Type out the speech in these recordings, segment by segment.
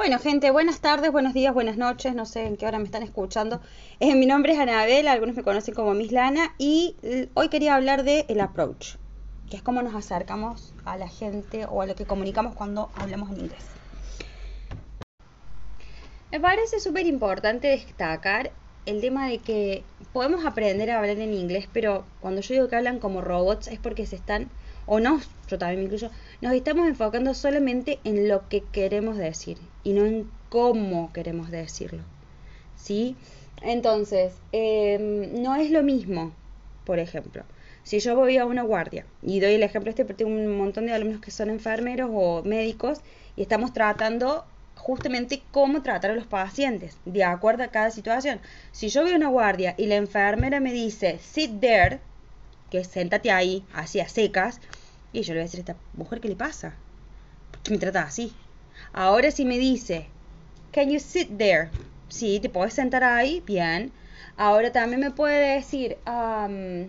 Bueno, gente, buenas tardes, buenos días, buenas noches, no sé en qué hora me están escuchando. Eh, mi nombre es Anabel, algunos me conocen como Miss Lana y hoy quería hablar de el approach, que es cómo nos acercamos a la gente o a lo que comunicamos cuando hablamos en inglés. Me parece súper importante destacar el tema de que podemos aprender a hablar en inglés, pero cuando yo digo que hablan como robots es porque se están, o no, yo también me incluyo, nos estamos enfocando solamente en lo que queremos decir y no en cómo queremos decirlo. ¿Sí? Entonces, em, no es lo mismo, por ejemplo, si yo voy a una guardia, y doy el ejemplo este porque tengo un montón de alumnos que son enfermeros o médicos y estamos tratando justamente cómo tratar a los pacientes, de acuerdo a cada situación. Si yo veo una guardia y la enfermera me dice, sit there, que sentate ahí, así a secas, y yo le voy a decir a esta mujer, ¿qué le pasa? ¿Por qué me trata así? Ahora si me dice, can you sit there? Sí, te puedes sentar ahí, bien. Ahora también me puede decir, um,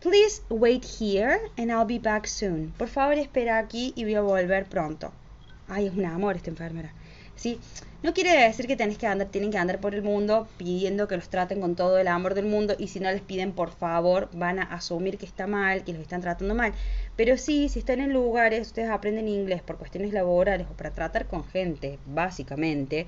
please wait here and I'll be back soon. Por favor, espera aquí y voy a volver pronto. Ay, es un amor esta enfermera. ¿Sí? No quiere decir que tenés que andar, tienen que andar por el mundo pidiendo que los traten con todo el amor del mundo y si no les piden por favor van a asumir que está mal, que los están tratando mal. Pero sí, si están en lugares, ustedes aprenden inglés por cuestiones laborales o para tratar con gente, básicamente,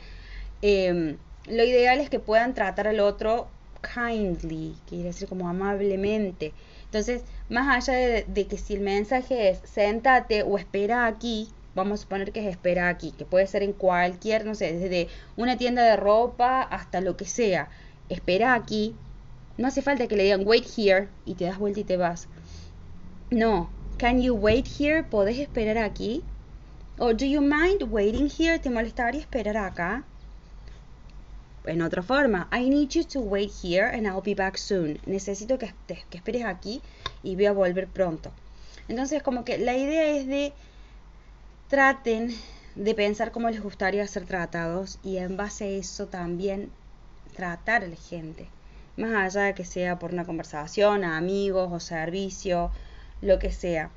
em, lo ideal es que puedan tratar al otro kindly, quiere decir como amablemente. Entonces, más allá de, de que si el mensaje es sentate o espera aquí, vamos a suponer que es espera aquí, que puede ser en cualquier, no sé, desde una tienda de ropa hasta lo que sea. Espera aquí. No hace falta que le digan wait here y te das vuelta y te vas. No. Can you wait here? ¿Podés esperar aquí? O do you mind waiting here? ¿Te molestaría esperar acá? En otra forma, I need you to wait here and I'll be back soon. Necesito que, que esperes aquí y voy a volver pronto. Entonces, como que la idea es de traten de pensar cómo les gustaría ser tratados y en base a eso también tratar a la gente. Más allá de que sea por una conversación, a amigos o servicio, lo que sea.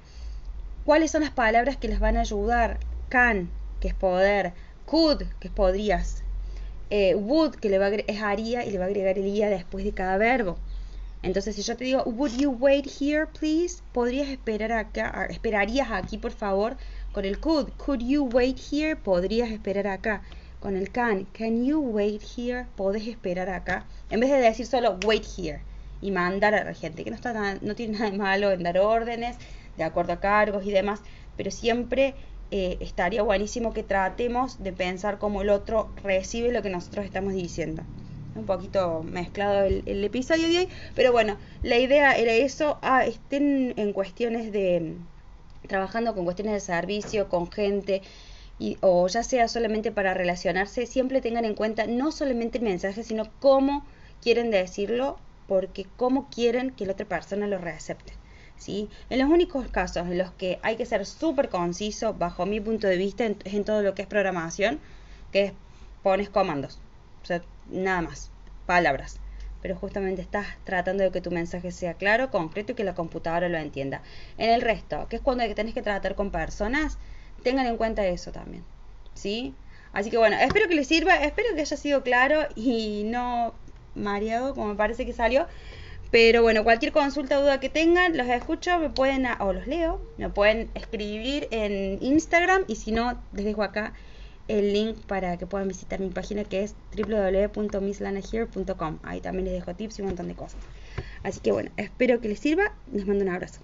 ¿Cuáles son las palabras que les van a ayudar? Can, que es poder. Could, que es podrías. Eh, would, que le va a, es haría y le va a agregar el ia después de cada verbo. Entonces, si yo te digo, would you wait here, please? ¿Podrías esperar acá? ¿Esperarías aquí, por favor? Con el could, could you wait here? Podrías esperar acá. Con el can, can you wait here? Podés esperar acá. En vez de decir solo wait here y mandar a la gente, que no, está no tiene nada de malo en dar órdenes de acuerdo a cargos y demás, pero siempre eh, estaría buenísimo que tratemos de pensar cómo el otro recibe lo que nosotros estamos diciendo. Un poquito mezclado el, episodio de hoy, pero bueno, la idea era eso. Ah, estén en cuestiones de trabajando con cuestiones de servicio, con gente, y, o ya sea solamente para relacionarse, siempre tengan en cuenta no solamente el mensaje, sino cómo quieren decirlo, porque cómo quieren que la otra persona lo reacepte. ¿sí? En los únicos casos en los que hay que ser súper conciso, bajo mi punto de vista, es en todo lo que es programación, que es pones comandos, o sea, nada más, palabras pero justamente estás tratando de que tu mensaje sea claro, concreto y que la computadora lo entienda. En el resto, que es cuando tenés que tratar con personas, tengan en cuenta eso también. ¿Sí? Así que bueno, espero que les sirva, espero que haya sido claro y no mareado como me parece que salió. Pero bueno, cualquier consulta o duda que tengan, los escucho, me pueden, o los leo, me pueden escribir en Instagram y si no, les dejo acá el link para que puedan visitar mi página que es www.misslanahere.com. Ahí también les dejo tips y un montón de cosas. Así que bueno, espero que les sirva. Les mando un abrazo.